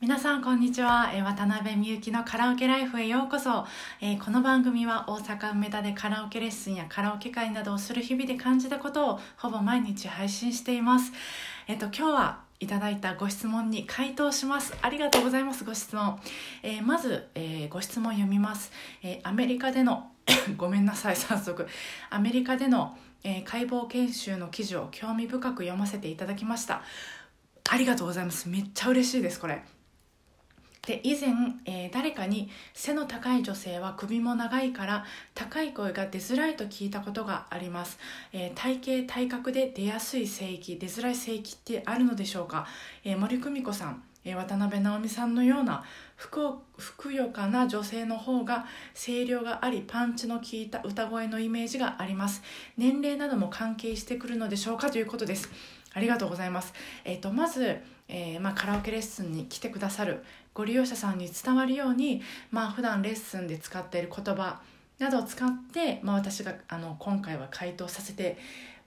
皆さんこんにちは、えー、渡辺美幸のカラオケライフへようこそ、えー、この番組は大阪梅田でカラオケレッスンやカラオケ会などをする日々で感じたことをほぼ毎日配信しています。えっ、と今日はいただいたご質問に回答します。ありがとうございますご質問、えまず、えご質問読みます、えアメリカでの ごめんなさい早速。アメリカでの、え解剖研修の記事を興味深く読ませていただきました。ありがとうございます。めっちゃ嬉しいですこれ。で以前、えー、誰かに背の高い女性は首も長いから高い声が出づらいと聞いたことがあります、えー、体型体格で出やすい性域出づらい性域ってあるのでしょうか、えー、森久美子さんえ渡辺直美さんのようなふくよかな女性の方が声量がありパンチの効いた歌声のイメージがあります。年齢なども関係してくるのでしょうかということです。ありがとうございます。えーと、まず、えーまあ、カラオケレッスンに来てくださるご利用者さんに伝わるように、まあ普段レッスンで使っている言葉などを使って、まあ、私があの今回は回答させて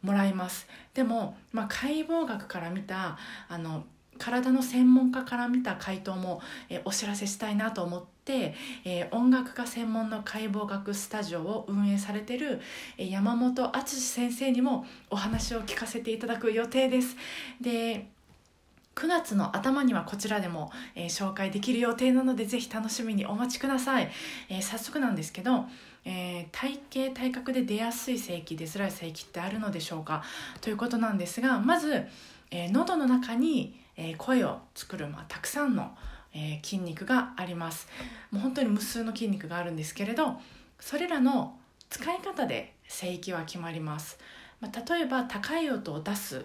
もらいます。でも、まあ、解剖学から見たあの体の専門家から見た回答も、えお知らせしたいなと思って、えー、音楽家専門の解剖学スタジオを運営されてる、え山本敦先生にもお話を聞かせていただく予定です。で9月の頭にはこちらでも、えー、紹介できる予定なのでぜひ楽しみにお待ちください、えー、早速なんですけど、えー、体型体格で出やすい性器出づらい性器ってあるのでしょうか？ということなんですがまず、え喉の中にえー、声を作る、まあ、たくさんの、えー、筋肉があります。もう本当に無数の筋肉があるんですけれどそれらの使い方で声域は決まります、まあ、例えば高い音を出す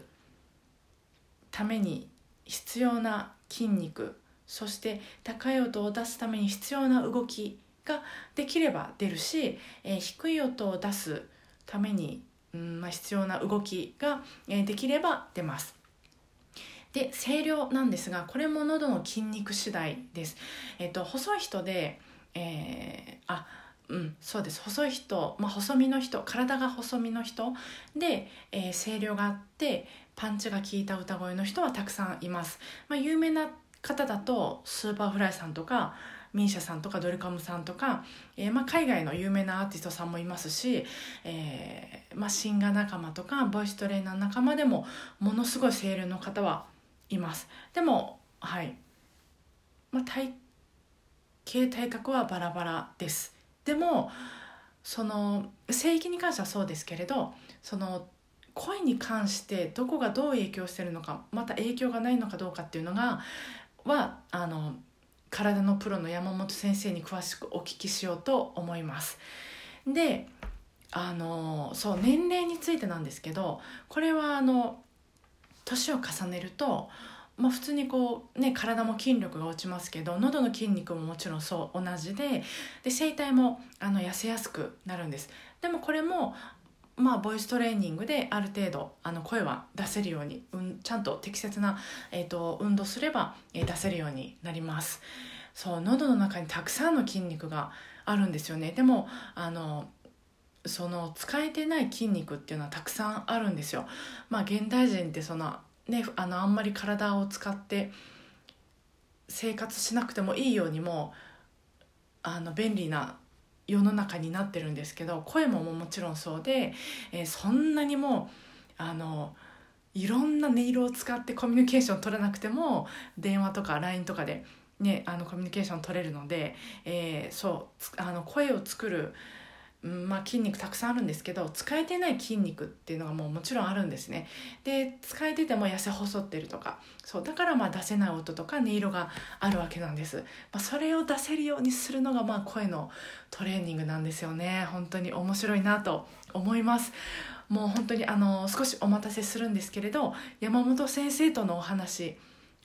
ために必要な筋肉そして高い音を出すために必要な動きができれば出るし、えー、低い音を出すために、うんまあ、必要な動きが、え、できれば出ます。で声量なんですがこれも喉の筋肉次第です、えっと、細い人で、えー、あうんそうです。細い人、まあ、細身の人体が細身の人で、えー、声量があってパンチが効いた歌声の人はたくさんいます、まあ、有名な方だとスーパーフライさんとかミーシャさんとかドリカムさんとか、えーまあ、海外の有名なアーティストさんもいますし、えーまあ、シンガー仲間とかボイストレーナー仲間でもものすごい声量の方はいます。でもはい、まあ、体型体格はバラバラです。でもその性域に関してはそうですけれどその声に関してどこがどう影響してるのかまた影響がないのかどうかっていうのがはあの体のプロの山本先生に詳しくお聞きしようと思います。であのそう年齢についてなんですけどこれはあの年を重ねると、まあ、普通にこうね体も筋力が落ちますけど喉の筋肉ももちろんそう同じでで声帯もあの痩せやすくなるんです。でもこれもまあ、ボイストレーニングである程度あの声は出せるように、うん、ちゃんと適切な、えーと、運動すれば、えー、出せるようになります。そう喉の中にたくさんの筋肉があるんですよね。でもあのその使えてない筋肉っていうのはたくさんあるんですよ。まあ現代人ってそのねあのあんまり体を使って生活しなくてもいいようにもあの便利な世の中になってるんですけど声ももちろんそうで、えー、そんなにもあのいろんな音色を使ってコミュニケーション取らなくても電話とか LINE とかで、ね、あのコミュニケーション取れるので、えー、そうあの声を作るまあ、筋肉たくさんあるんですけど使えてない筋肉っていうのがもうもちろんあるんですね。で使えてても痩せ細ってるとかそうだからまあ出せない音とか音色があるわけなんです、まあ、それを出せるようにするのがまあ声のトレーニングなんですよね。本当に面白いなと思います。もう本当にあの少しお待たせするんですけれど山本先生とのお話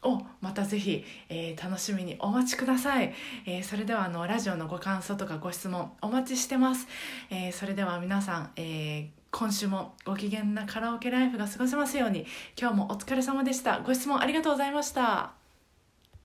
をまたぜひ、えー、楽しみにお待ちください、えー、それではあのラジオのご感想とかご質問お待ちしてます、えー、それでは皆さん、え今週もご機嫌なカラオケライフが過ごせますように。今日もお疲れ様でした。ご質問ありがとうございました。